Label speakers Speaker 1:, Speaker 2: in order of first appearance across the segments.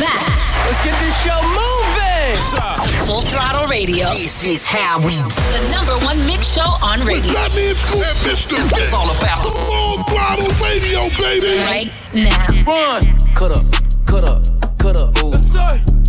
Speaker 1: back.
Speaker 2: Let's get this show moving.
Speaker 1: It's full Throttle Radio.
Speaker 3: This is how we
Speaker 1: The number one mix show on radio.
Speaker 4: That means Scoop and Mr.
Speaker 3: It's all about
Speaker 4: the Full Throttle Radio, baby.
Speaker 1: Right now.
Speaker 2: Run.
Speaker 5: Cut up, cut up, cut up, ooh,
Speaker 2: Let's say.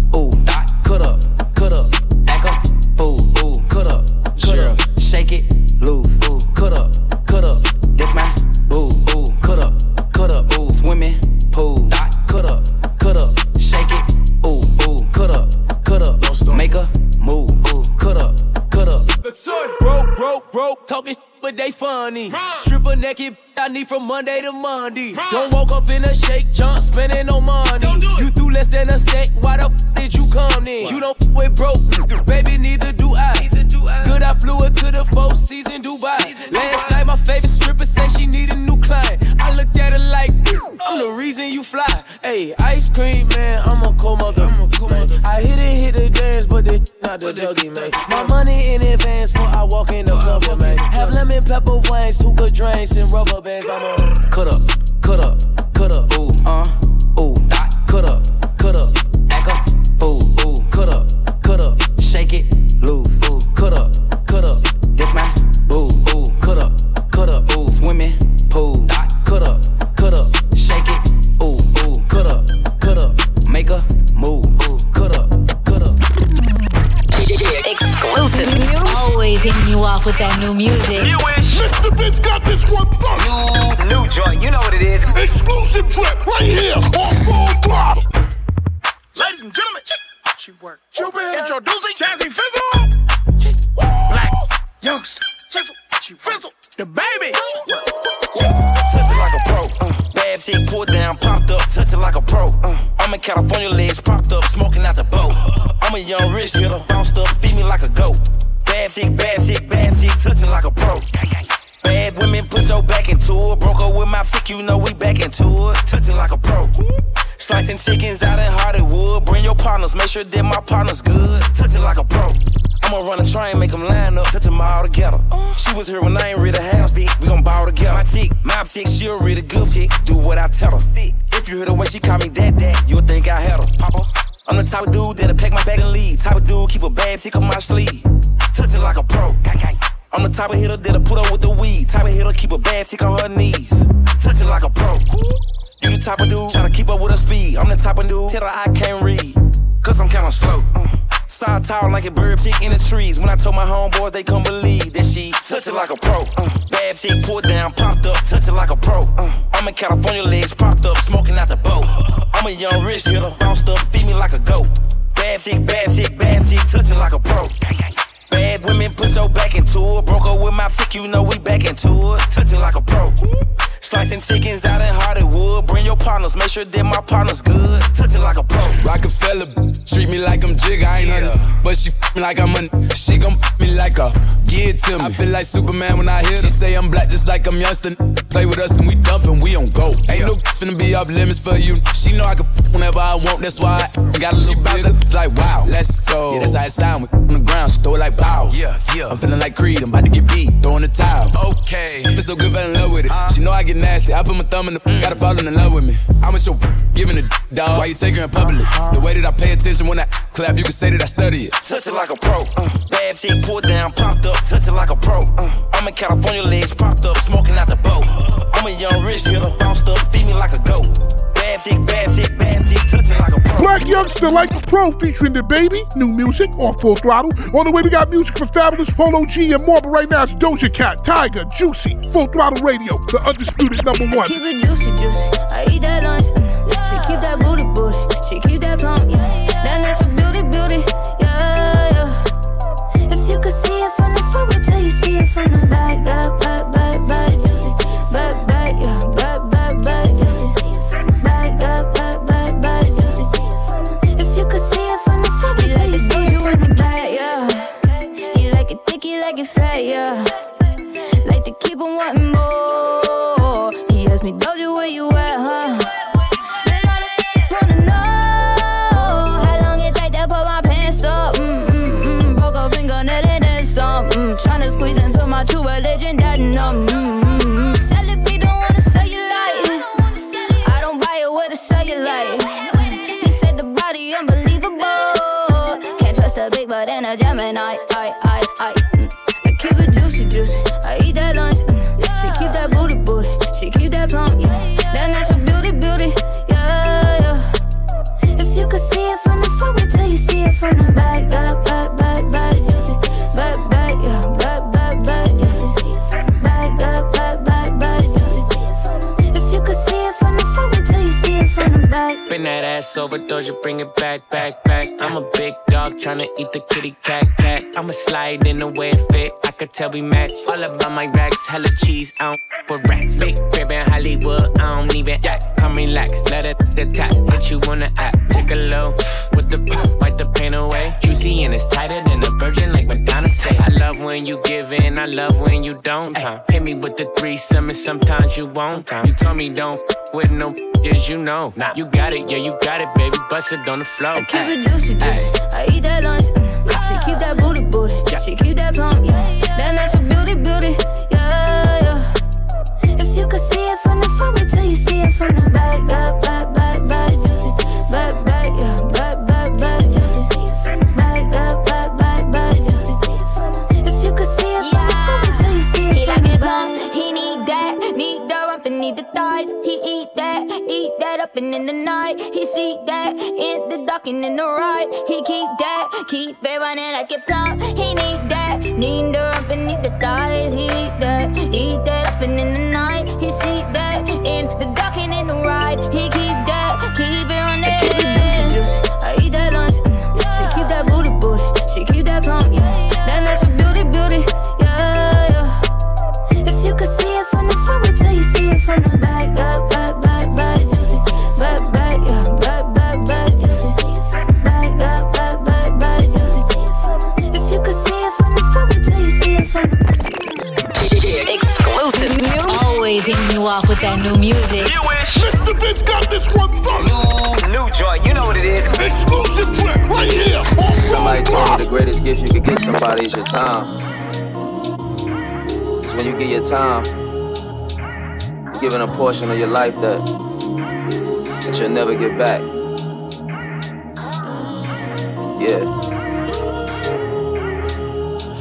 Speaker 2: que I need from Monday to Monday. Don't woke up in a shake, jump, spending no money. You threw less than a steak, why the f did you come in? You don't f with broke, baby, neither do I. Neither do I. Good, I flew her to the four season Dubai. Last night, my favorite stripper said she need a new client. I looked at her like, I'm the reason you fly. Hey, ice cream, man, I'm a cold mother. I hit it, hit the dance, but this not the Dougie, man. My money in advance before I walk in the club, man. Have lemon pepper wings, hookah drinks, and rubber bands. I'm on.
Speaker 5: Cut up, cut up, cut up, ooh, uh, ooh, dot, cut up, cut up, act up, ooh, ooh, cut up, cut up, shake it, loose, ooh, cut up, cut up, that's my, ooh, ooh, cut up, cut up, ooh, swimming pool, dot, cut up, cut up, shake it, ooh, ooh, cut up, cut up, make a move, ooh, cut up, cut up.
Speaker 1: Exclusive. Always hitting you off with that new music.
Speaker 4: Mr. Vince got this one first.
Speaker 3: new, new joint. You know what it is.
Speaker 4: Exclusive trip right here on Full Throttle.
Speaker 6: Ladies and gentlemen, she work. Introducing Jazzy Fizzle. Blac Youngsta. Fizzle. She fizzle. The baby.
Speaker 5: Uh, shit pulled down, popped up, touch it like a pro. Uh, I'm in California, legs propped up, smoking out the boat. I'm a young rich hitter, bounced up, feed me like a goat. Bad chick, bad chick, bad chick, touching like a pro. Bad women, put your back into it. Broke up with my chick, you know we back into it. Touching like a pro. Slicing chickens out in Hollywood. Bring your partners, make sure that my partner's good. Touching like a pro. I'ma run a train, make them line up, touch them all together. She was here when I ain't read a house, bitch. We gon' ball together. My chick, my chick, she a really good chick. Do what I tell her. If you hear the way she call me that, that, you'll think I had her. Papa. I'm the type of dude that'll pack my bag and leave. Type of dude keep a bad chick on my sleeve. Touch it like a pro. I'm the type of hitter that'll put up with the weed. Type of hitter keep a bad chick on her knees. Touch it like a pro. You the type of dude try to keep up with her speed. I'm the type of dude tell her I can't read. Cause I'm kinda slow. Uh, Side tall like a bird chick in the trees. When I told my homeboys, they couldn't believe that she touch it like a pro. Uh, bad chick pulled down, popped up, touch it like a pro. Uh, I'm in California, legs propped up, smoking out the boat. I'm a young rich hitter, bounced up, feed me like a goat. Bad chick, bad chick, bad chick, touching like a pro. Bad women, put your back into it. Broke up with my chick, you know we back into it. Touching like a pro. Slicing chickens out in Hollywood. Bring your partners, make sure that my partner's good. Touching like a pro.
Speaker 7: Rockefeller, treat me like I'm jig, I ain't yeah. But she f me like I'm a She gon' f me like a give it to me. I feel like Superman when I hear She say I'm black just like I'm youngster. Play with us and we dumpin', we on go. Ain't no finna be off limits for you. She know I can whenever I want, that's why I got a little bit of like wow. Let's go. Yeah, that's how it sound. We on the ground, she throw it like pow. Yeah, yeah. I'm feeling like Creed, I'm about to get beat, throwing the towel. Okay. Been so good, fell in love with it. She know I get nasty. I put my thumb in the gotta fall in love with me. I'm with your giving a dog. Why you take her in public? The way that I pay attention when I clap, you can say that I study it.
Speaker 5: Touch it like a pro. Uh, bad chick pulled down, popped up, touch it like a pro. Uh, I'm in California, legs propped up, smoking out the boat. I'm a young rich hitter, bounced up, feed me like a goat. Bad chick, bad chick, bad chick, touching like a pro.
Speaker 4: Blac Youngsta like a pro featuring DaBaby. New music on full throttle. On the way, we got music from Fabolous Polo G and more, but right now it's Doja Cat, Tyga, Juicy, Full Throttle Radio, the undisputed number one.
Speaker 8: Keep it juicy, juicy. I eat that lunch. Mm. She keep that what you
Speaker 9: bring it back, back, back. I'm a big dog tryna eat the kitty cat, cat. I'ma slide in the way it fit. I could tell we match. All about my racks, hella cheese, I don't for rats. Big crib in Hollywood, I don't even act. Come relax, let it attack. What you wanna act? Take a low with the wipe the pain away. Juicy and it's tighter than a virgin, like Madonna say. I love when you give in, I love when you don't. Huh? Hit me with the threesome, and sometimes you won't. Huh? You told me don't with no as you know. Nah. You got it, yeah, you got it, baby. Bust it on the floor.
Speaker 8: I keep it juicy, juicy. I eat that lunch. Mm. She keep that booty, booty.
Speaker 9: Yeah.
Speaker 8: She keep that plump, yeah. That natural beauty, beauty.
Speaker 10: Get is your time. It's when you give your time, giving a portion of your life that, that you'll never get back. Yeah.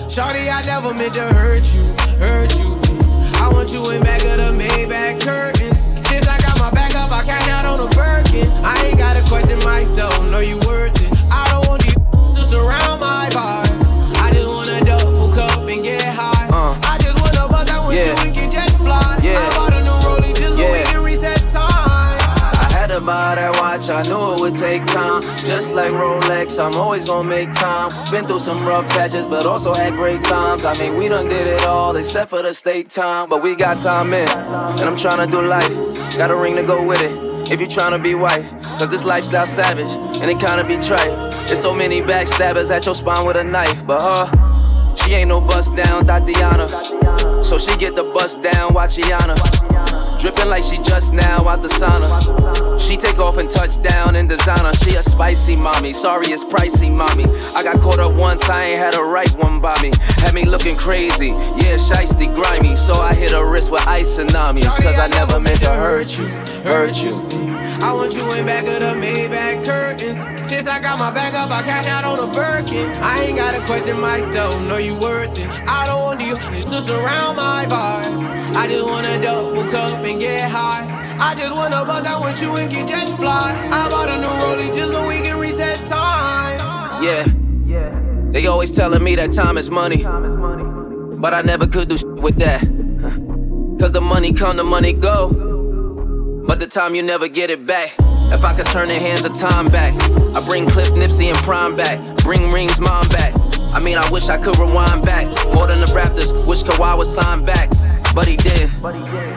Speaker 9: Shorty, I never meant to hurt you, hurt you. I want you in back of the Maybach curtains. Since I got my back up, I cash out on a Birkin. I ain't gotta question
Speaker 10: like Rolex, I'm always gonna make time. Been through some rough patches, but also had great times. I mean, we done did it all except for the state time. But we got time in, and I'm tryna do life. Got a ring to go with it. If you tryna be wife, cause this lifestyle savage, and it kinda be trite. There's so many backstabbers at your spine with a knife, but her, she ain't no bust down Tatiana. So she get the bust down, Wachiana. Dripping like she just now out the sauna. She take off and touch down in designer. She a spicy mommy. Sorry, it's pricey, mommy. I got caught up once, I ain't had a right one by me. Had me looking crazy. Yeah, shiesty, grimy. So I hit her wrist with ice tsunamis. Cause I never meant to hurt you, hurt you.
Speaker 9: I want you in back of the Maybach curtains. Since I got my back up, I cash out on a Birkin. I ain't gotta question myself, know you worth it. I don't want you to surround my bar. I just wanna double cup and get high. I just wanna buzz out with you and get jet fly. I bought a new Rollie just so we can reset time.
Speaker 10: Yeah. They always telling me that time is money. But I never could do shit with that. Cause the money come, the money go. But the time you never get it back. If I could turn the hands of time back, I bring Cliff Nipsey and Prime back. Bring Rings mom back. I mean, I wish I could rewind back. More than the Raptors, wish Kawhi was signed back. But he did.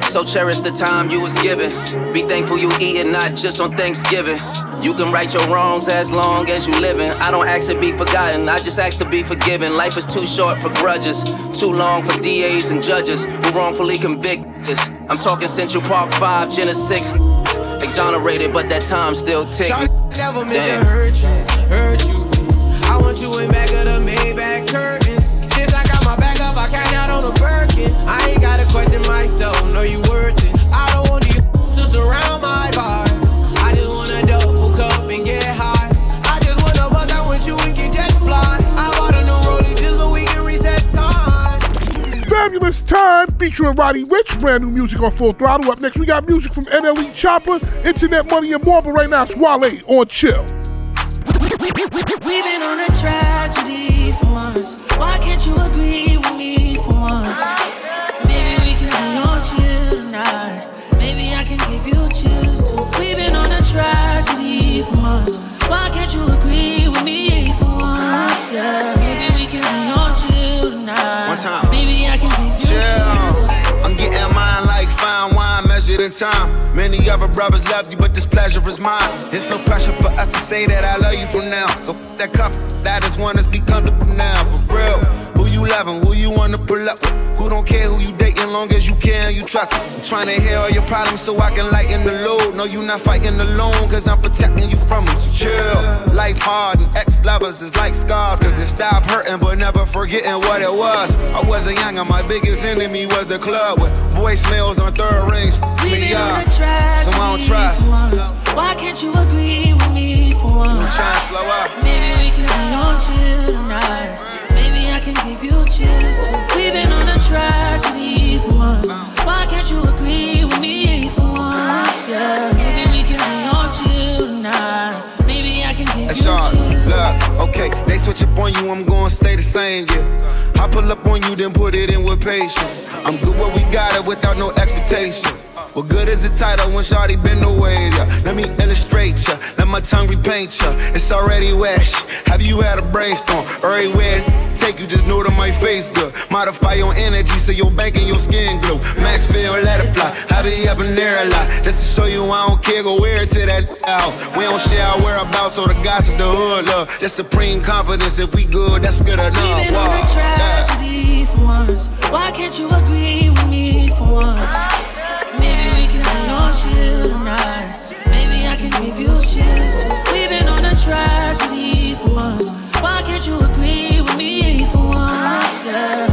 Speaker 10: So cherish the time you was given. Be thankful you eating, not just on Thanksgiving. You can right your wrongs as long as you living. I don't ask to be forgotten, I just ask to be forgiven. Life is too short for grudges, too long for DAs and judges who wrongfully convict us. I'm talking Central Park 5, Jena 6. Exonerated, but that time still ticks.
Speaker 9: Never meant
Speaker 10: Damn.
Speaker 9: to hurt you, hurt you. I want you in back of the Maybach curtains. Since I got my back up, I cash out on a working. I ain't gotta question myself, know you worth it. I don't want you to surround my bar. I just want a double cup and get high. I just want to bug out with you and get jet fly.
Speaker 4: I bought a new rollie just so we can reset time. Fabolous Time featuring Roddy Ricch. Brand new music on Full Throttle. Up next, we got music from NLE Choppa, Internet Money, and more. But right now, it's Wale on Chill.
Speaker 11: We've been on a tragedy for months. Why can't you agree? Tragedy for months. Why can't you agree with me for once? Yeah, maybe we can be on chill tonight.
Speaker 12: One time.
Speaker 11: Maybe I can give you chills.
Speaker 12: I'm getting mine like fine wine measured in time. Many other brothers love you, but this pleasure is mine. It's no pressure for us to say that I love you from now. So f- that cup, that is one want us be comfortable now. For real, who you loving, who you wanna pull up with? Who don't care who you dating, long as you care and you trust. I'm trying to hear all your problems so I can lighten the load. No, you not fighting alone, cause I'm protecting you from them. So chill. Life hard and ex lovers is like scars, cause it stop hurting, but never forgetting what it was. I wasn't young and my biggest enemy was the club with voicemails on third rings.
Speaker 11: We've
Speaker 12: Me up. So I don't trust.
Speaker 11: once. Why can't you agree with me for once?
Speaker 12: Trying to slow up.
Speaker 11: Maybe we can be on chill tonight. Can give you chills too. We've been on a tragedy for months. Why can't you agree with me for once? Yeah, maybe we can You
Speaker 12: Sean, look, okay, they switch up on you, I'm gonna stay the same, yeah. I pull up on you, then put it in with patience. I'm good where we got it without no expectations. What good is the title when Shawty been away? Yeah. Let me illustrate ya, let my tongue repaint ya. It's already wet. Have you had a brainstorm? Everywhere take you, just know that my face good. Modify your energy so your bank and your skin glow. Max feel, let it fly. I be up in there a lot. Just to show you I don't care, go wear it to that house. We don't share our whereabouts so the gossip, the hood love. Just supreme confidence. If we good, that's good enough.
Speaker 11: We've been on a tragedy for once. Why can't you agree with me for once? Maybe we can be on chill tonight. Maybe I can give you chills. We've been on a tragedy for once. Why can't you agree with me for once? Yeah,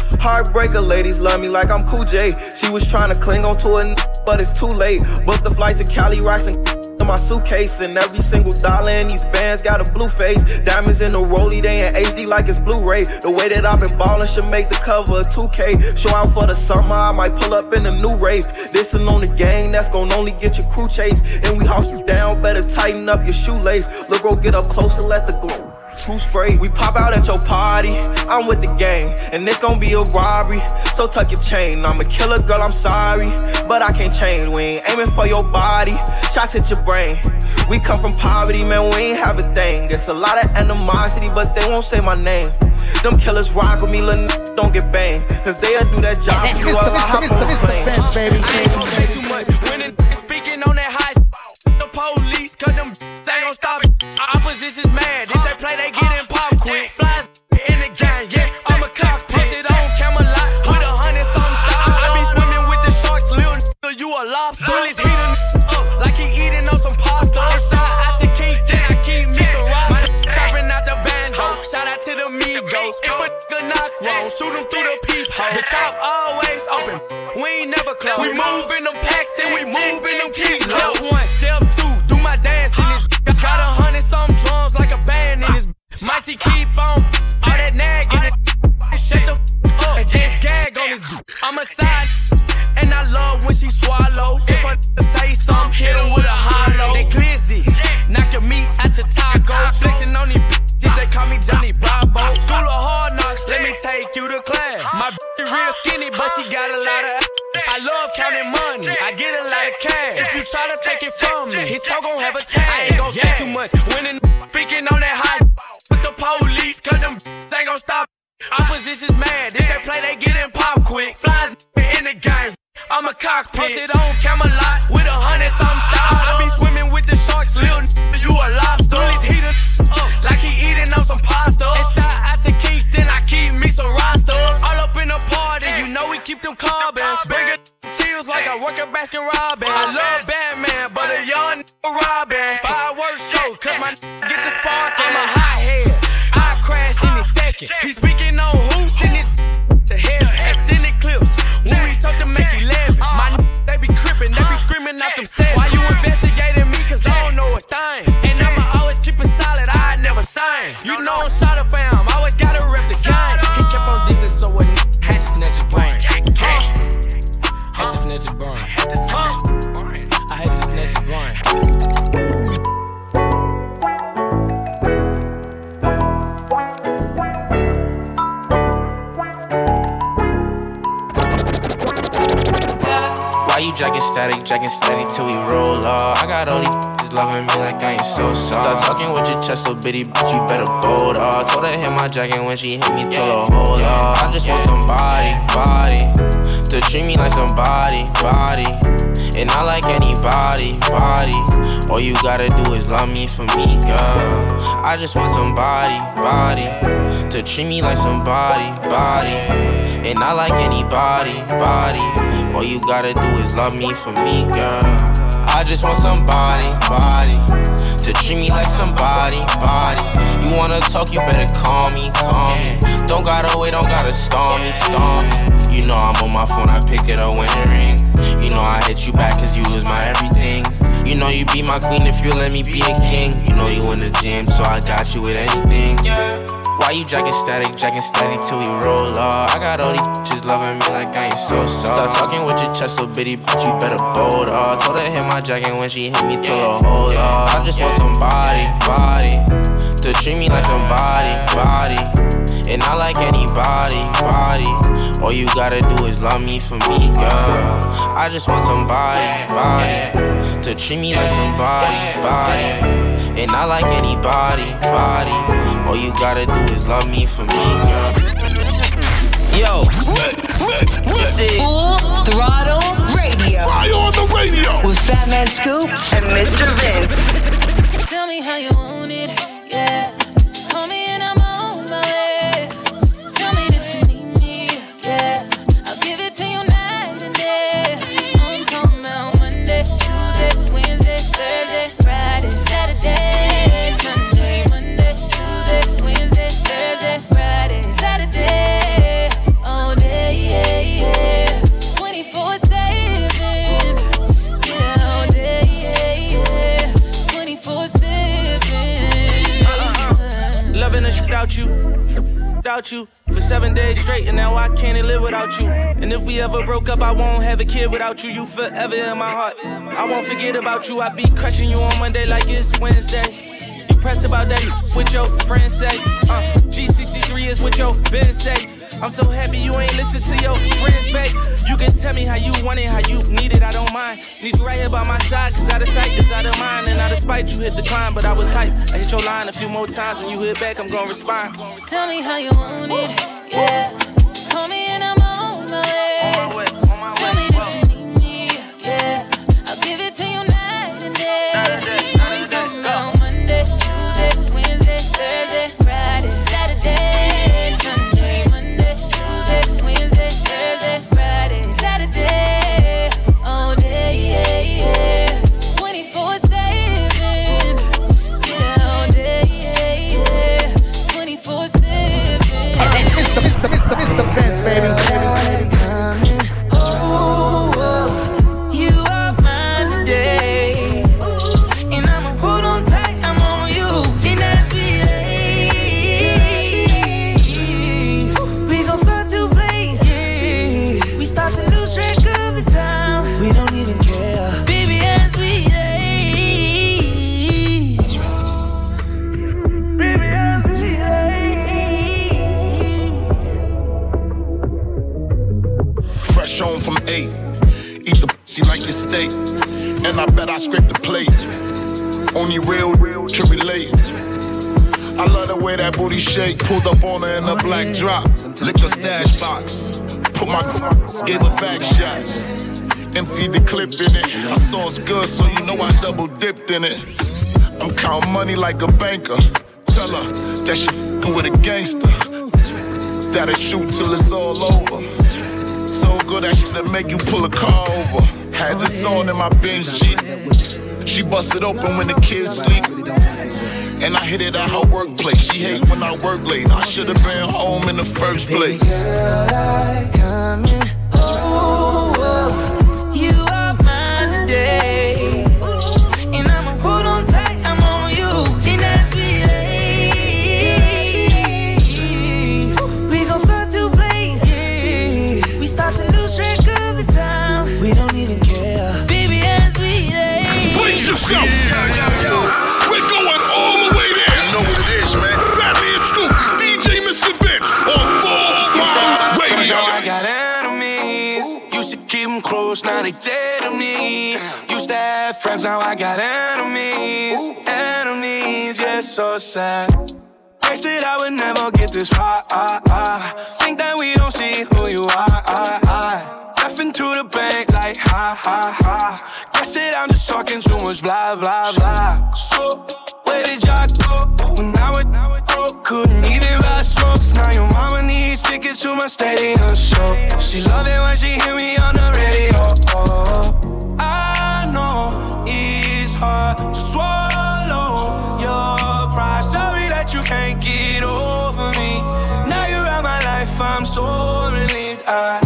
Speaker 13: Heartbreaker ladies love me like I'm Cool J. She was trying to cling on to a n- but it's too late. Booked the flight to Cali, rocks and in my suitcase. And every single dollar in these bands got a blue face. Diamonds in the rollie, they in HD like it's Blu-ray. The way that I've been ballin' should make the cover of 2K. Show out for the summer, I might pull up in a new rave. This and on the gang, that's gon' only get your crew chased. And we house you down, better tighten up your shoelace. Look, bro, get up close and let the glow. True spray, we pop out at your party. I'm with the gang, and it's gonna be a robbery. So tuck your chain. I'm a killer girl, I'm sorry, but I can't change. We ain't aiming for your body, shots hit your brain. We come from poverty, man, we ain't have a thing. It's a lot of animosity, but they won't say my name. Them killers rock with me, little n- don't get banged. Cause they'll do that job for me while I hop on the plane.
Speaker 9: I ain't gon' say too much. When it speaking on that high the police, cause them they gon' stop it.
Speaker 14: Bitty bitch, you better bold off. Told her hit my jacket when she hit me, told her hold off. I just want somebody, body, to treat me like somebody, body. And not like anybody, body. All you gotta do is love me for me, girl. I just want somebody, body, to treat me like somebody, body. And not like anybody, body. All you gotta do is love me for me, girl. I just want somebody, body, to treat me like somebody, body. You wanna talk, you better call me, call me. Don't gotta wait, don't gotta storm me, storm me. You know I'm on my phone, I pick it up when it ring. You know I hit you back cause you was my everything. You know you be my queen if you let me be a king. You know you in the gym, so I got you with anything. Why you jacking static, jacking steady till we roll off? I got all these bitches loving me like I ain't so soft. Start talking with your chest, little bitty bitch, you better bold off. Told her hit my jacket when she hit me, told her hold off. I just want somebody, body, to treat me like somebody, body. And not like anybody, body. All you gotta do is love me for me, girl. I just want somebody, body, to treat me like somebody, body. And I like anybody, body. All you gotta do is love me for me, girl. Yo, this is
Speaker 15: Full Throttle Radio.
Speaker 16: Fire on the radio.
Speaker 15: With Fat Man Scoop and Mr. Vince.
Speaker 17: Tell me how you you
Speaker 18: for seven days straight, and now I can't live without you. And if we ever broke up, I won't have a kid without you. You forever in my heart. I won't forget about you. I be crushing you on Monday like it's Wednesday. You pressed about that what your friends say. Uh, G63 is what your business say. I'm so happy you ain't listen to your friends, babe. Mind. Need you right here by my side, cause out of sight is out of mind. And out of spite, you hit decline, but I was hype. I hit your line a few more times, and you hit back, I'm gonna respond.
Speaker 17: Tell me how you want it, yeah. It.
Speaker 19: I
Speaker 17: saw it's good, so you know I double dipped in it. I'm counting money like a banker. Tell her that she fing with a gangster. That'll shoot till it's all over. So good that shit that make you pull a car over. Had this on in my binge G. She busted open when the kids sleep. And I hit it at her workplace. She hate when I work late. I should have been home in the first place.
Speaker 20: Girl, I come in. Oh, oh, oh. you
Speaker 18: are now they dead to me. Used to have friends, now I got enemies. Enemies, yeah, so sad. They said I would never get this far. Think that we don't see who you are. Left into the bank like ha ha ha. Guess that I'm just talking too much blah blah blah. So where did y'all go when I broke? Couldn't even smokes. Now your mama needs tickets to my stadium show. She love it when she hear me on the radio. I know it's hard to swallow your pride. Sorry that you can't get over me. Now you're out my life, I'm so relieved. I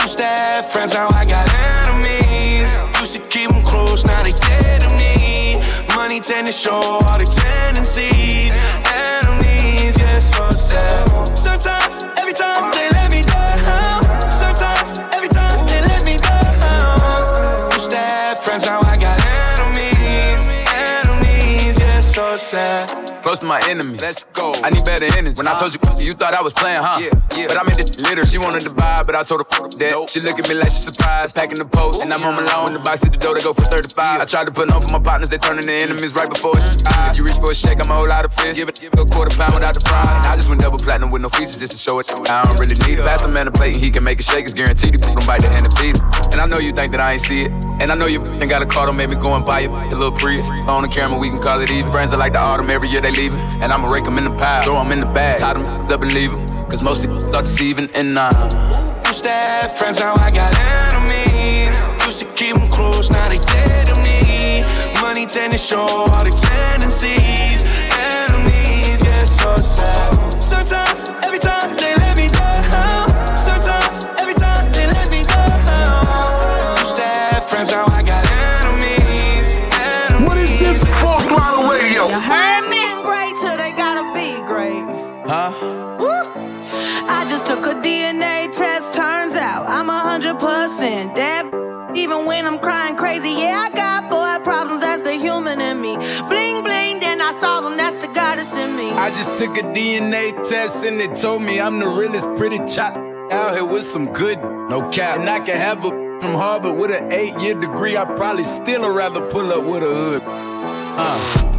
Speaker 18: used to have friends, now I got enemies. Used to keep them close, now they dead to me. Money tend to show all the tendencies. Sometimes, every time they let me down. Sometimes, every time they let me down. To friends, now I got enemies. Enemies, yeah, so sad.
Speaker 7: Close to my enemies. Let's go. I need better enemies. When I told you, you thought I was playing, huh? Yeah, yeah. But I'm in this litter. She wanted to buy, but I told her that. She look at me like she surprised. Packing the post, and I'm on home alone. The box at the door, they go for 35. I tried to put on for my partners, they turning to enemies right before it's mm-hmm. If you reach for a shake, I'm a whole lot of fish. Give it, give it a quarter pound without the fry. And I just went double platinum with no features just to show it. I don't really need it. Pass a man a plate and he can make it shake. It's guaranteed. He bite the hand and feed him. And I know you think that I ain't see it. And I know you ain't got a car, don't make me go and buy it. A little Prius. On the camera, we can call it even. Friends are like the autumn, every year they leaving. And I'ma rake them in the pile, throw them in the bag, tie them up and leave them. Cause most of start deceiving and nah.
Speaker 18: Used to have friends, now I got enemies. Used to keep them close, now they dead to me. Money tend to show all the tendencies. Enemies, yeah, so sad. Sometimes, every time Huh?
Speaker 20: Woo. I just took a DNA test. Turns out I'm a hundred percent that. Even when I'm crying crazy, yeah, I got boy problems. That's the human in me. Bling bling, then I solve them. That's the goddess in me.
Speaker 7: I just took a DNA test and it told me I'm the realest pretty chop out here with some good no cap. And I can have a from Harvard with an eight year degree. I probably still rather pull up with a hood. Uh.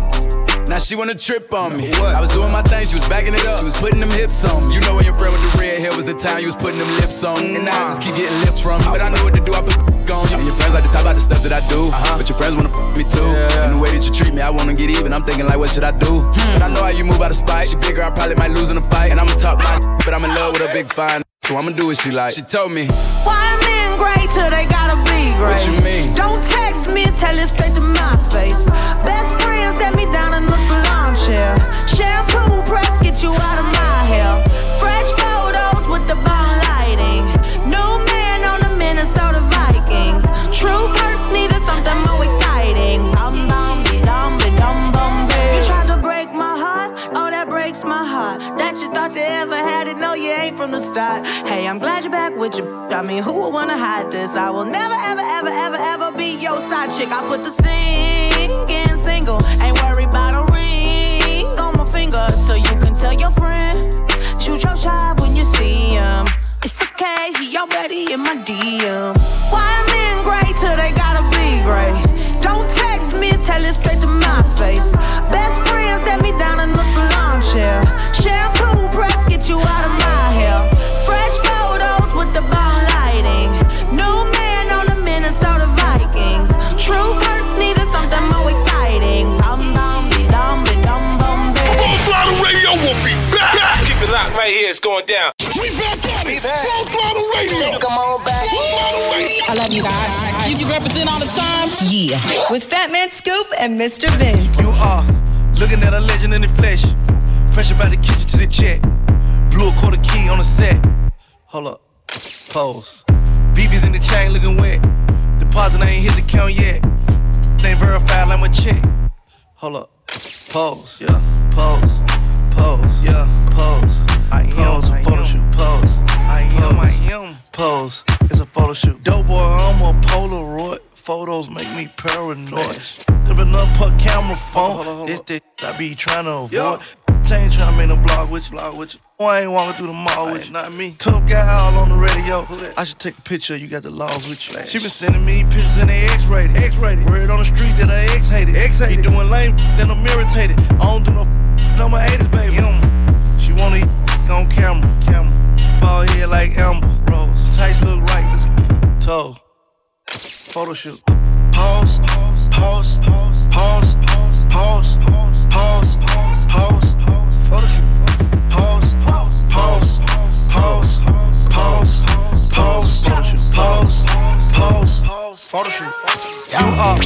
Speaker 7: Now she wanna trip on me. I was doing my thing, she was backing it up. She was putting them hips on me. You know when your friend with the red hair was the time you was putting them lips on. And now I just keep getting lips from me. But I know what to do, I put on you. Your friends like to talk about the stuff that I do. Uh-huh. But your friends wanna f me too. And the way that you treat me, I wanna get even. I'm thinking like, what should I do? Hmm. But I know how you move out of spite. She bigger, I probably might lose in a fight. And I'ma talk my but I'm in love with a big fine. So I'ma do what she like. She told me,
Speaker 20: Why men great till they gotta be great?
Speaker 7: What you mean?
Speaker 20: Don't text me, tell it straight to my face. Best friend set me down get you out of my hair. Fresh photos with the bomb lighting. New man on the Minnesota Vikings. True hurts needed something more exciting. Bum bum dum be dum bum. You tried to break my heart, oh that breaks my heart. That you thought you ever had it, no you ain't from the start. Hey, I'm glad you're back with your. I mean, who would wanna hide this? I will never, ever, ever, ever, ever be your side chick. I put the singing single, ain't worried about a ring on my finger, so you tell your friend. Shoot your shot when you see him. It's okay, he already in my DM. You
Speaker 21: guys. You, you represent all the time?
Speaker 15: Yeah. With Fat Man Scoop and Mr. Vin.
Speaker 22: You are looking at a legend in the flesh. Fresh about the kitchen to the check. Blew a quarter key on the set. Hold up. Pose. BB's in the chain looking wet. Deposit I ain't hit the count yet. Ain't verified like my check. Hold up. Pose. Yeah. Pose. Pose. Yeah. Pose. I am a photo shoot. Pose. I am. I am. Pose. It's a photo shoot. Dope boy, I'm a Polaroid. Photos make me paranoid. There enough put camera phone. This the I be trying to avoid. Chain trying to make a blog with you, blog with you. Oh, I ain't walking through the mall with you, not me. Tough guy all on the radio. I should take a picture. You got the laws with you. She been sending me pictures in the X-rated. X-rated. Word on the street that I X-hated. X-hated. He doing lame, then I'm irritated. I don't do no no my haters, baby. She wanna eat on camera. Camera. Ball head like Amber Rose. Tights Photo shoot. Pause. Pause. Pause. Pause. Pause. Pause. Pause. Photo shoot. Pause. Pause. Pause. Pause. Pause. Pause. Photo shoot. Pause. Pause. Photo shoot. You are.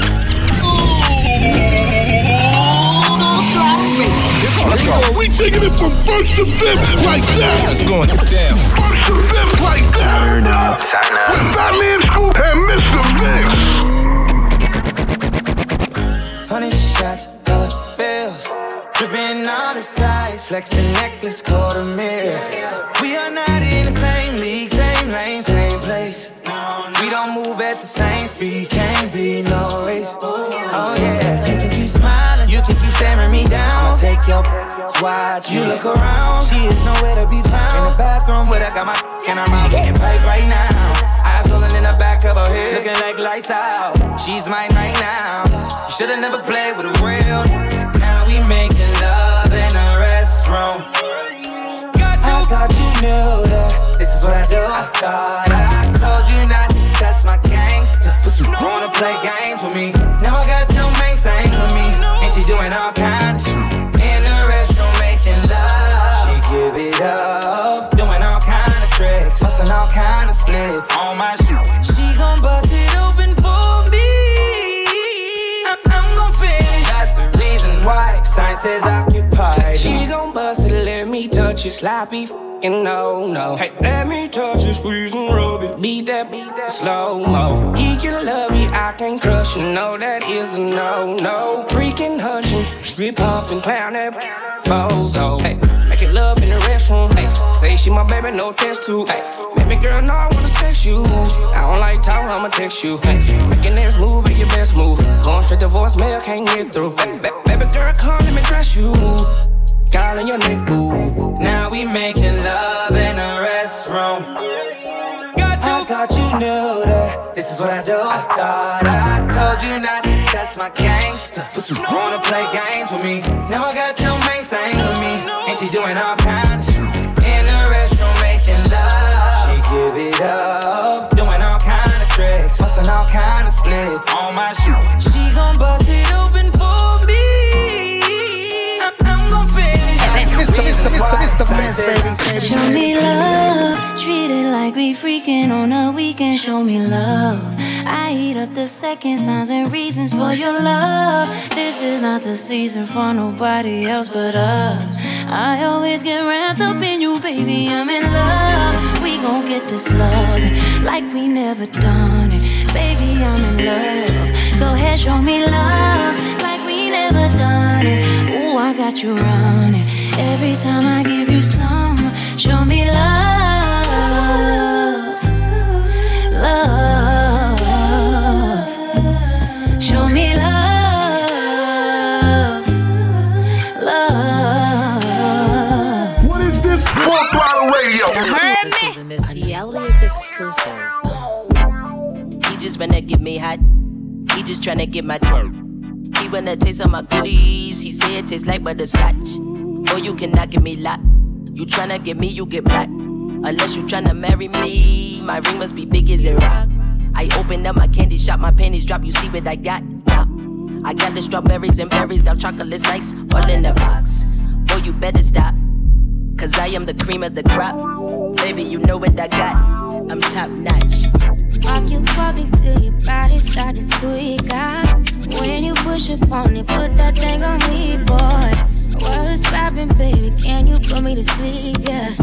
Speaker 17: Let's go. We taking it from first to fifth like that.
Speaker 3: It's going down.
Speaker 17: First to fifth like that. Turn up.
Speaker 3: Turn up.
Speaker 17: With Batman
Speaker 23: shots, dollar bills. Dripping all the sides, flexing necklace, quarter mil. We are not in the same league, same lane, same place. We don't move at the same speed, can't be no watch, you look around. She is nowhere to be found. In the bathroom where I got my and I'm out getting paid right now. Eyes rolling in the back of her head, looking like lights out. She's mine right now. You should've never played with a real. Now we making love in a restroom. I thought you knew that this is what I do. I thought I told you not to test my gangster. Wanna play games with me? Now I got your main thing with me, and she doing all kinds of shit give it up, doing all kind of tricks, busting all kind of splits on my shit. She gon' bust it open for me. I- I'm gon' finish. That's the reason why sign says occupied. She gon' bust it, let me touch it, sloppy. And no, no. Hey, let me touch it, squeeze and rub it. Beat that, beat that slow mo. He can love you, I can't crush you. No, that is a no, no. Freaking hunching, rip pumping, clown that bozo. Hey, love in the restroom. Hey, say she my baby, no test tube. Hey, baby girl, no, I wanna sex you. I don't like talk, I'ma text you. Hey, making this move, be your best move. Going straight to voicemail, can't get through. Hey, baby girl, come let me dress you. Calling your neck, boo. Now we making love in a restroom. Got you. I thought you knew that this is what I do. I thought I told you not test my gangster. Wanna play games with me? Now I got your main thing with me, and she doing all kinds in the restroom making love. She give it up, doing all kind of tricks, busting all kind of splits on my shit. She gon' bust it open for me. I'm, I'm gon' finish.
Speaker 24: Mr. Mr. Mr. Mr. baby.
Speaker 25: Show me love, treat it like we freaking on a weekend. Show me love. I eat up the seconds, times, and reasons for your love. This is not the season for nobody else but us. I always get wrapped up in you, baby. I'm in love. We gon' get this love like we never done it. Baby, I'm in love. Go ahead, show me love got you running. Every time I give you some, show me love, love. Show me love, love.
Speaker 17: What is this? Full throttle radio. Heard me?
Speaker 26: This is a Missy Elliott exclusive.
Speaker 27: He just wanna get me hot. He just tryna get my tongue. He wanna taste of my goodies. He say it tastes like butterscotch. Boy, you cannot get me locked. You tryna get me, you get black. Unless you tryna marry me, my ring must be big as a rock. I open up my candy shop, my panties drop. You see what I got? I got the strawberries and berries, dark chocolate slice, all in the box. Boy, you better stop. Cause I am the cream of the crop. Baby, you know what I got. I'm top notch.
Speaker 8: Walk you, walk till your body started to ah, When you push up on it, put that thing on me, boy. What's poppin', baby? Can you put me to sleep? Yeah.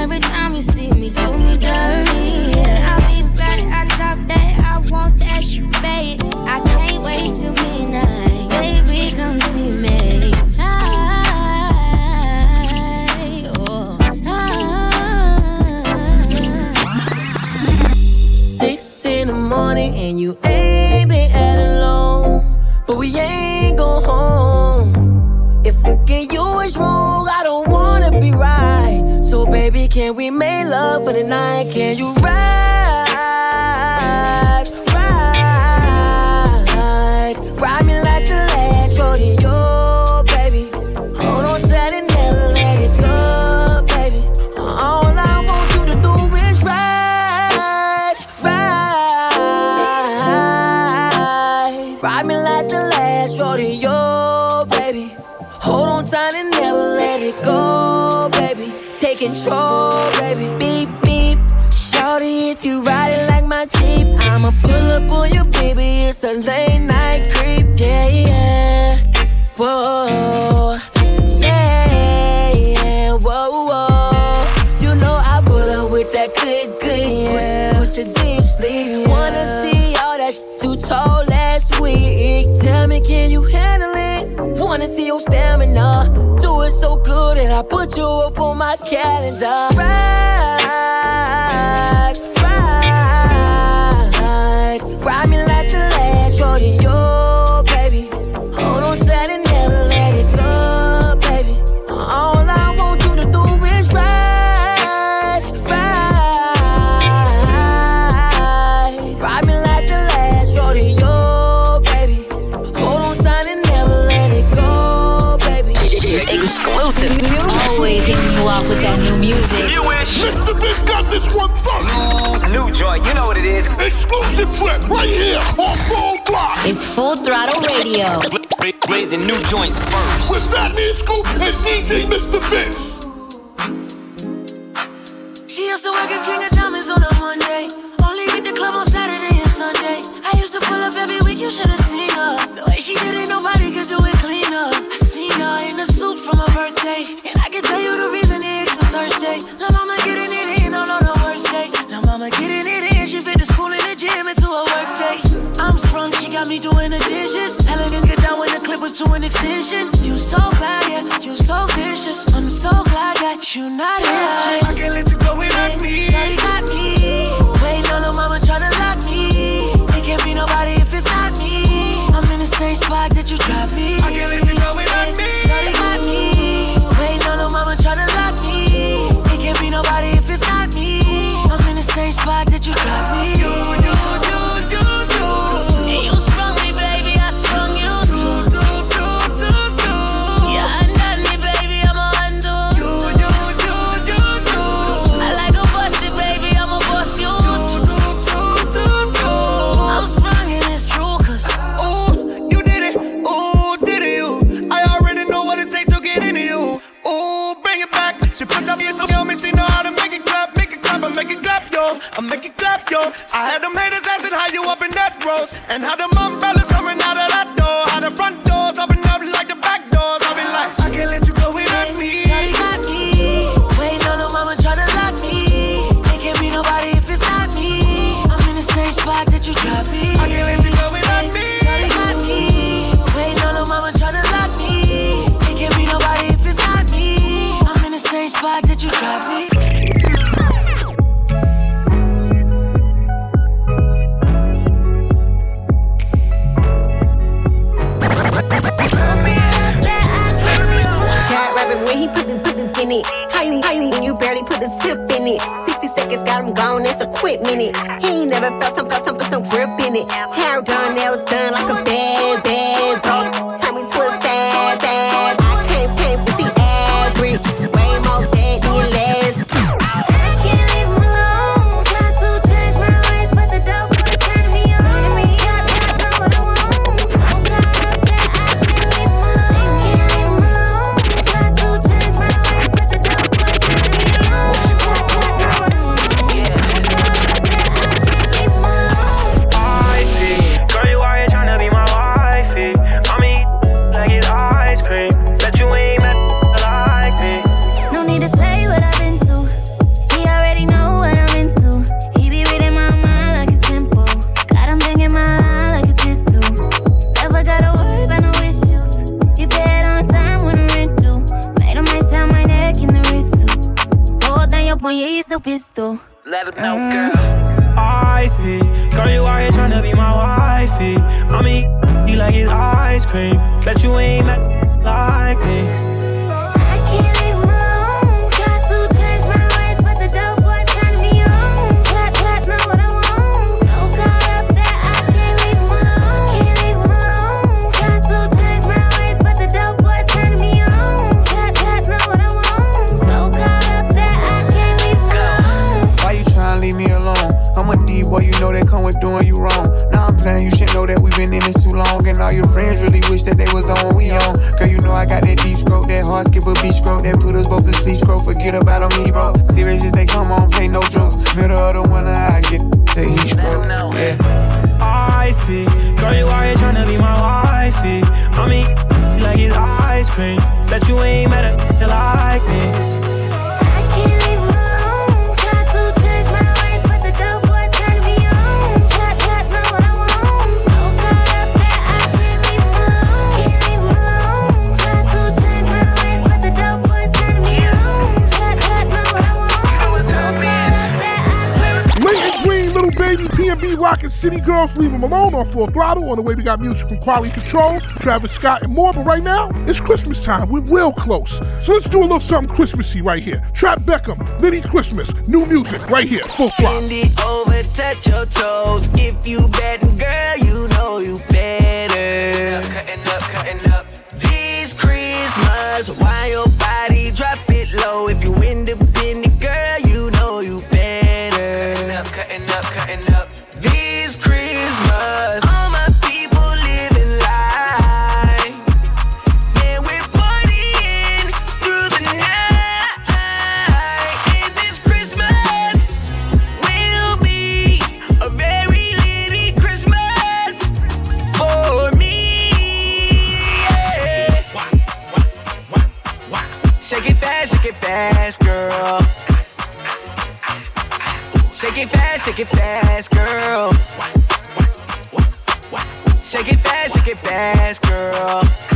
Speaker 8: Every time you see me, do me dirty. Yeah. I'll be back. I talk that. I want that shit, babe. I can't wait till midnight.
Speaker 27: If you is wrong, I don't wanna be right. So baby, can we make love for the night? Can you? Ride, up on you, baby. It's a late night creep, yeah yeah. Whoa, yeah yeah. Whoa whoa. You know I pull up with that good good. Put, put your deep sleep. Wanna see all that shit you told last week? Tell me, can you handle it? Wanna see your stamina. Do it so good that I put you up on my calendar. Ride,
Speaker 28: new music.
Speaker 4: Mr. Vince got this one first.
Speaker 3: New joint, you know what it is.
Speaker 4: Exclusive trip right here on Full Block.
Speaker 28: It's Full Throttle Radio.
Speaker 29: Blazing new joints first.
Speaker 4: With Fat Man Scoop and DJ Mr. Vince.
Speaker 11: She used to work at King of Diamonds on a Monday. Only hit the club on Saturday and Sunday. I used to pull up every week, you should've seen her. The way she did it, nobody could do it cleaner. I seen her in a suit from her birthday. And I can tell you the reason it was Thursday. La mama getting it in, all on the worst day. La mama getting it in, she fit the school and the gym into a work day. I'm sprung, she got me doing the dishes. Elegant get down when the clip was to an extension. You so bad, yeah, you so vicious. I'm so glad that you not his chick.
Speaker 18: I can't let you go without me.
Speaker 11: Shawty got me. Waiting on the mama tryna lock me. It can't be nobody if it's not me. I'm in the same spot that you dropped me.
Speaker 18: I can't let you go without me.
Speaker 11: Shawty got me. Same spot that you dropped me. You, you, I
Speaker 18: make it clap, yo. I had them haters asking how you up in that road, and how them umbrellas coming out of that door, how the front doors open up like the back doors. I be like, I can't let you go without me.
Speaker 11: Shawty got me. Waiting on the mama tryna lock me. It can't be nobody if it's not me. I'm in the same spot that you dropped me.
Speaker 30: Put the tip in it? 60 seconds got him gone, that's a quick minute. He ain't never felt some felt some put some grip in it. Hair done, nails done like a bad bad bro.
Speaker 10: When you use a pistol.
Speaker 8: Let him know, girl.
Speaker 4: Girls, Leave 'em Alone on Full Throttle. On the way, we got music from Quality Control, Travis Scott, and more. But right now, it's Christmas time. We're real close. So let's do a little something Christmassy right here. Trap Beckham, Liddy Christmas, new music right here. Full Throttle.
Speaker 29: Bend it over, touch your toes. If you betting, girl, you know you better. Cutting up, cutting up. This Christmas, why your body drop it low? If you independent, shake it fast, girl. Shake it fast, shake it fast, girl.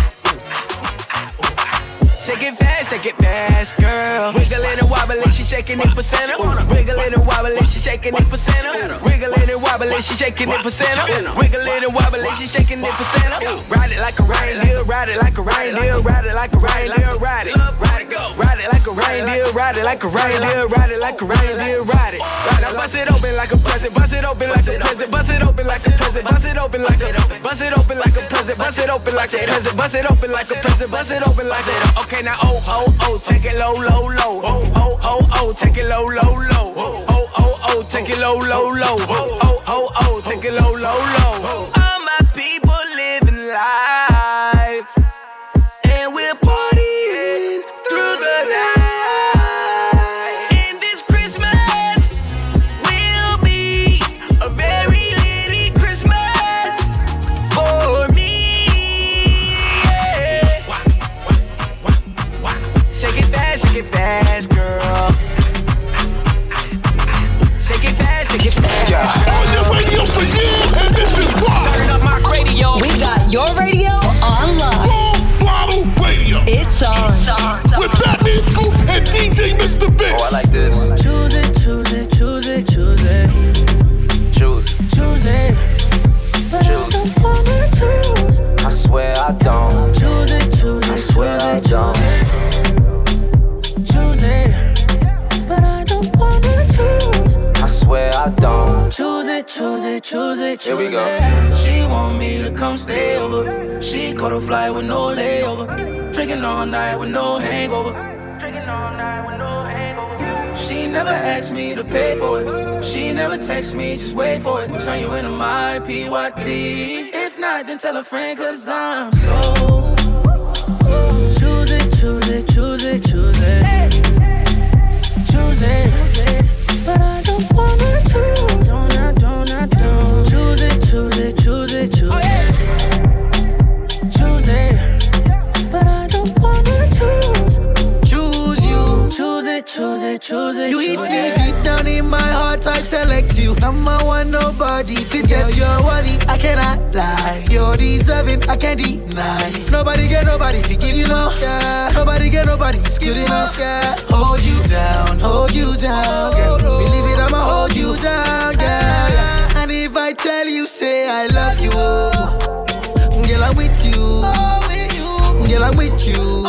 Speaker 29: Shake it fast, it girl. Wiggling and wobbling, she shaking it for center. Wiggling and wobbling, she shaking it for center. Wiggling and wobbling, she shaking it for center. Wiggling and wobbling, she shaking it for center. Ride it like a reindeer, ride it like a reindeer, ride it like a reindeer, ride it. Ride it. Ride it like a reindeer, ride it like a reindeer, ride it like a reindeer, ride it. Now bust it open like a present, bust it open like a present, bust it open like a present, bust it open like a bust it open like a present, bust it open like a present, bust it open like a present, bust it open like a Okay, now oh oh oh, take it low low low. Oh oh oh oh, take it low low low. Oh oh oh, take it low low low. Oh oh oh, take it low low low.
Speaker 11: Choose it, choose it, choose it,
Speaker 8: Here we go.
Speaker 11: it. She want me to come stay over. She caught a flight with no layover. Drinking all night with no hangover. Drinking all night with no hangover. She never asked me to pay for it. She never text me, just wait for it. Turn you into my PYT. If not, then tell a friend, cause I'm so. Choose it, choose it, choose it, choose it.
Speaker 31: Yeah. Hold you down, hold you down. Yeah. Believe it, I'ma hold you down. Yeah. And if I tell you, say I love you, girl, I'm with you. Oh, girl, I'm with you.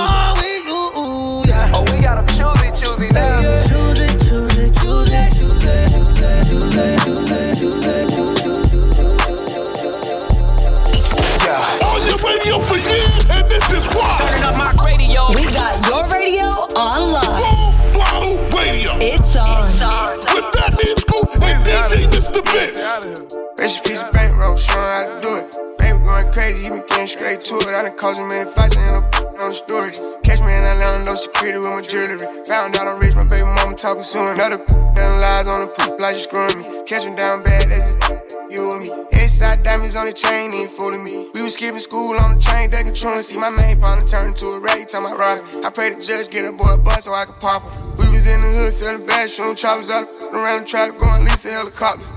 Speaker 32: I done caused him many fights, I end up on the stories. Catch me in Atlanta, no security with my jewelry. Found out I'm rich, my baby mama talking soon. Another telling lies on the poop like you screwing me. Catch him down bad, that's just you and me. Inside diamonds on the chain, ain't fooling me. We was skipping school on the train, they controlling. See my main partner turn into a rag, time I it. I pray the judge get a boy a bus so I could pop him. We was in the hood selling bad, shooting choppers out around the trap, going at least a helicopter.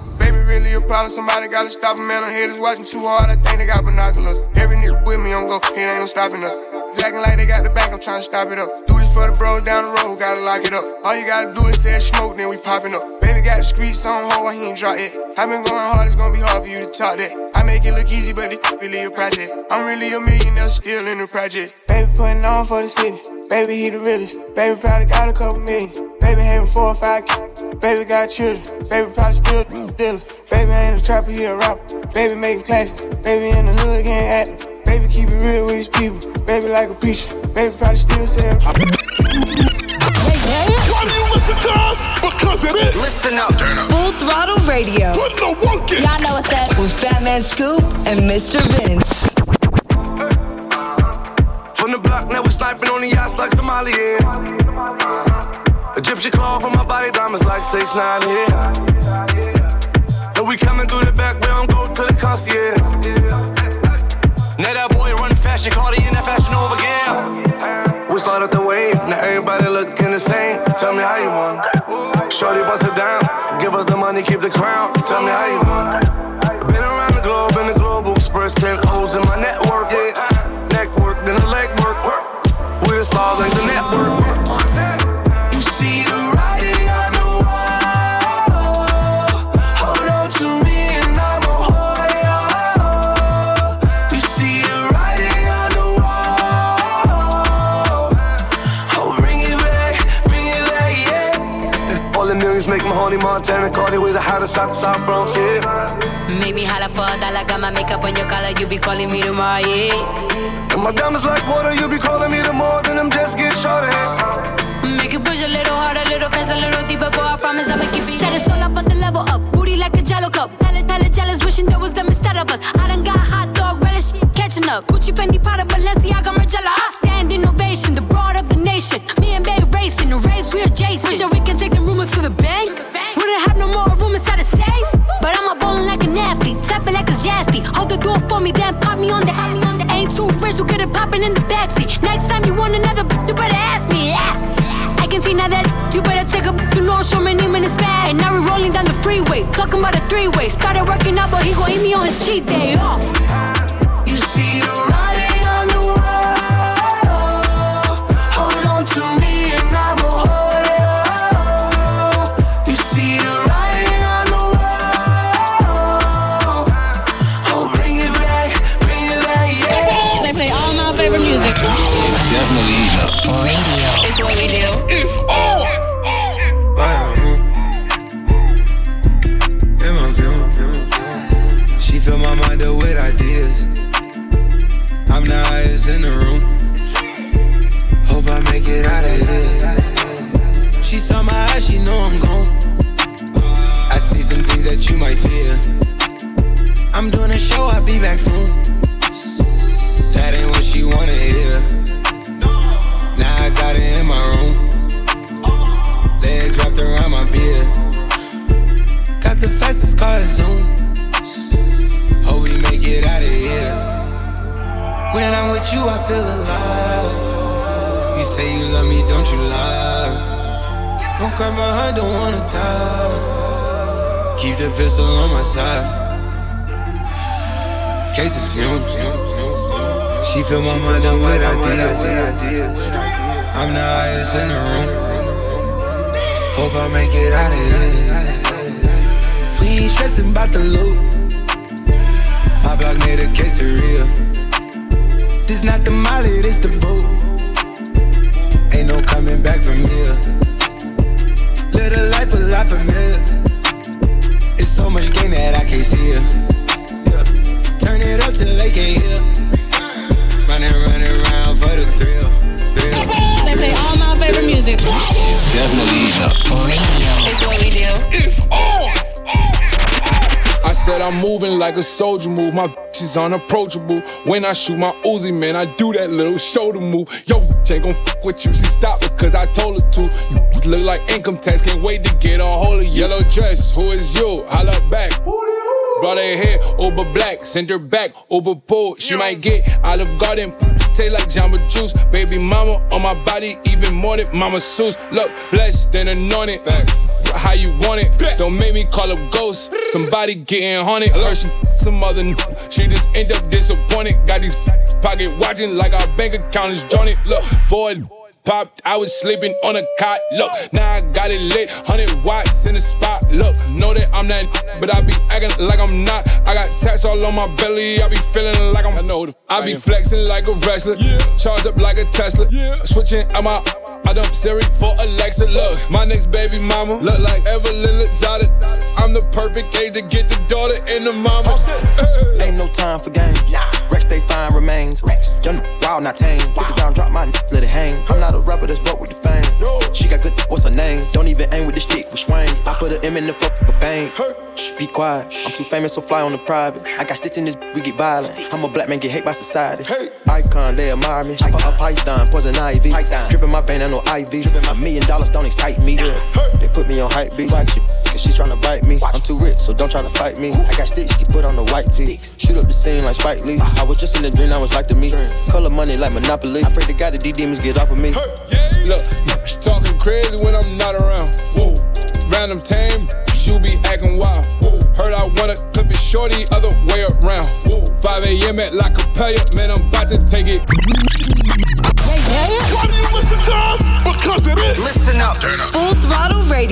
Speaker 32: Really a problem. Somebody gotta stop him, man. I'm haters watching too hard. I think they got binoculars. Every nigga with me on go, it ain't no stopping us. It's acting like they got the bank, I'm trying to stop it up. Do this for the bros down the road, gotta lock it up. All you gotta do is say smoke, then we popping up. Baby got the streets on hold, he ain't drop it. i been going hard, it's gonna be hard for you to talk that. I make it look easy, but it really a project. I'm really a millionaire, still in the project. Baby putting on for the city. Baby, he the realest. Baby probably got a couple million. Baby having four or five kids. Baby got children. Baby probably still stealing. Baby ain't a trapper, he a rapper. Baby making classics. Baby in the hood getting active. Baby keep it real with his people. Baby like a preacher. Baby probably still sell.
Speaker 4: Why do you listen to us? Because it is.
Speaker 3: Listen up.
Speaker 15: Full throttle radio.
Speaker 4: Put the work in.
Speaker 15: Y'all know what's up. With Fat Man Scoop and Mr. Vince.
Speaker 22: From the block, now we're sniping on the yachts like Somalians. Uh-huh. Egyptian claw from my body, diamonds like 6 9 here. And we coming through the back, we don't go to the concierge. Now that boy run fashion, Cardi in that fashion over again. We started the wave, now everybody looking the same. Tell me how you want. Shorty bust it down, give us the money, keep the crown. Tell me how you want. Been around the globe in the global express, 10 yeah. All the millions make my honey Montana, Cardi with the hottest out the South Bronx, yeah.
Speaker 28: Make me holla for a dollar, got my makeup on your collar, you be calling me tomorrow, yeah.
Speaker 22: And my diamonds like water, you be calling me the more than them just get shorter.
Speaker 28: Make it push a little harder, a little faster, a little deeper, boy, I promise I'ma keep it. Set it all up, but the level up, booty like a jello cup. Tell it, tell it, jealous, wishing there was them instead of us. I done got hot dog, relish, catching up. Gucci, Fendi, Prada, Balenciaga, Margiela. I stand innovation, the broad of the nation. Me and Bay racing, the race we adjacent. Wish that we can take the rumors to the bank. Wouldn't have no more room inside the safe. But I'm a ballin' like an athlete, tapping like it's Jasty. Hold the door for me, then pop me on the me on the Ain't too rich, so get it poppin' in the backseat. Next time you want another, you better ask me. Yeah. I can see now that you better take a to show me name in his. And now we're rolling down the freeway, talking about a three way. Started working out, but he gon' eat me on his cheat day off.
Speaker 6: Fill my mind with ideas. I'm the highest in the room. Hope I make it out of here. We
Speaker 18: ain't stressing about the loot. My block made a quesadilla. This not the molly, this the boot. Ain't no coming back from here. Live a life a lot familiar. It's so much gain that I can't see it. Turn it up till they can't hear. Running, running around for the thrill. thrill.
Speaker 28: They play all my favorite music.
Speaker 33: It's definitely eating up.
Speaker 28: Radio. It's what we do.
Speaker 33: It's on. I said I'm moving like a soldier move. My bitch is unapproachable. When I shoot my Uzi, man, I do that little shoulder move. Yo, bitch ain't gon' fuck with you. She stopped because I told her to. You look like income tax. Can't wait to get a hold of you. Yellow dress, who is you? Holla back. Brought her hair over black, send her back over pool. She might get Olive Garden, taste like Jamba Juice. Baby mama on my body, even more than Mama Seuss. Look, blessed and anointed. Facts. How you want it? Don't make me call up ghosts. Somebody getting haunted. Or she some other n- She just end up disappointed. Got these pocket watching like our bank account is jointed. Look, boy popped, I was sleeping on a cot. Look, now I got it lit, 100 watts in the spot. Look, know that I'm not, but I be acting like I'm not. I got tats all on my belly, I be feeling like I'm. I know the. I be flexing like a wrestler, yeah. charged up like a Tesla. Yeah. Switching out my. I dump Siri for Alexa. Look, my next baby mama look like Evelyn Lozada. I'm the perfect age to get the daughter and the mama.
Speaker 34: Oh, Ain't no time for games. Rex, they find remains. Rex, Young wild, not tame. Put the ground, drop my let it hang. I'm not a rapper that's broke with the fame. She got good, what's her name? Don't even aim with the stick, we swing. I put an M in the fuck with bang. Shh, be quiet. I'm too famous, so fly on the private. I got sticks in this, we get violent. I'm a black man, get hate by society. Icon, they admire me. I put a python, poison ivy. Dripping my vein, I know IV. A million dollars don't excite me. They put me on hype beat. Like shit, cause she tryna bite me. I'm too rich, so don't try to fight me. I got sticks, get put on the white tee. Shoot up the scene like Spike Lee. I was just in a dream, I was like to me. Color money like Monopoly. I pray to God that these demons get off of me.
Speaker 33: Look, she talking crazy when I'm not around. Whoa. Random tame, you be acting wild. Whoa. Heard I wanna clip it shorty, other way around. Whoa. 5 a.m. at La Capella, man, I'm about to take it.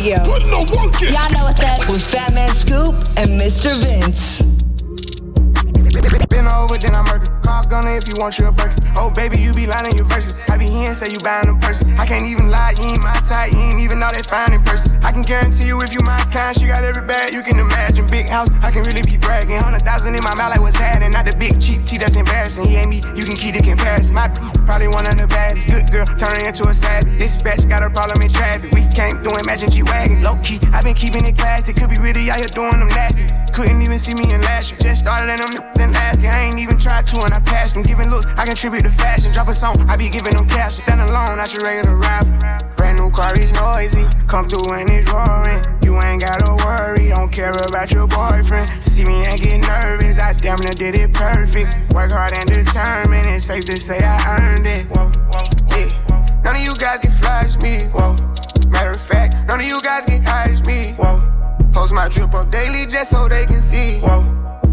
Speaker 15: Radio.
Speaker 17: Putting the work in.
Speaker 15: Y'all know what's up. With Fat Man Scoop and Mr. Vince.
Speaker 32: Been over, then I murder. Call gunner if you want your burger. Oh, baby, you be lying your verses. I be here and say you buying them purses. I can't even lie, you ain't my type. You ain't even know that fine in person. I can guarantee you if you my kind, she got every bag you can imagine. Big house, I can really be bragging. Hundred thousand in my mouth, like what's happening. Not the big cheap tea that's embarrassing. He ain't me, you can keep the comparison. My probably one of the baddest. Good girl, turning into a savage. This bitch got a problem in traffic. We can't do imagine G wagon. Low key, I been keeping it classy. Could be really out here doing them nasty. Couldn't even see me in last year. Just started in them then asking. I ain't even tried to and I passed them. Giving looks, I contribute to fashion. Drop a song, I be giving them caps. Stand alone, not your regular rapper. Brand new car is noisy. Come through and it's roaring. You ain't gotta worry, don't care about your boyfriend. See me and get nervous, I damn near did it perfect. Work hard and determined, it's safe to say I earned it. Whoa, whoa, yeah. None of you guys can flash me. Whoa. Matter of fact, none of you guys can hide me. Whoa. Post my drip up daily just so they can see. Whoa.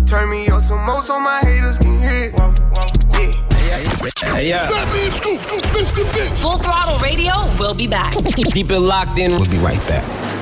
Speaker 32: Turn me up some more so my haters can hit. Whoa, whoa, yeah.
Speaker 33: Hey, yeah.
Speaker 17: Fat Man Scoop, Mr. Vince.
Speaker 1: Full Throttle Radio we'll be back.
Speaker 33: Keep it locked in. We'll be right back.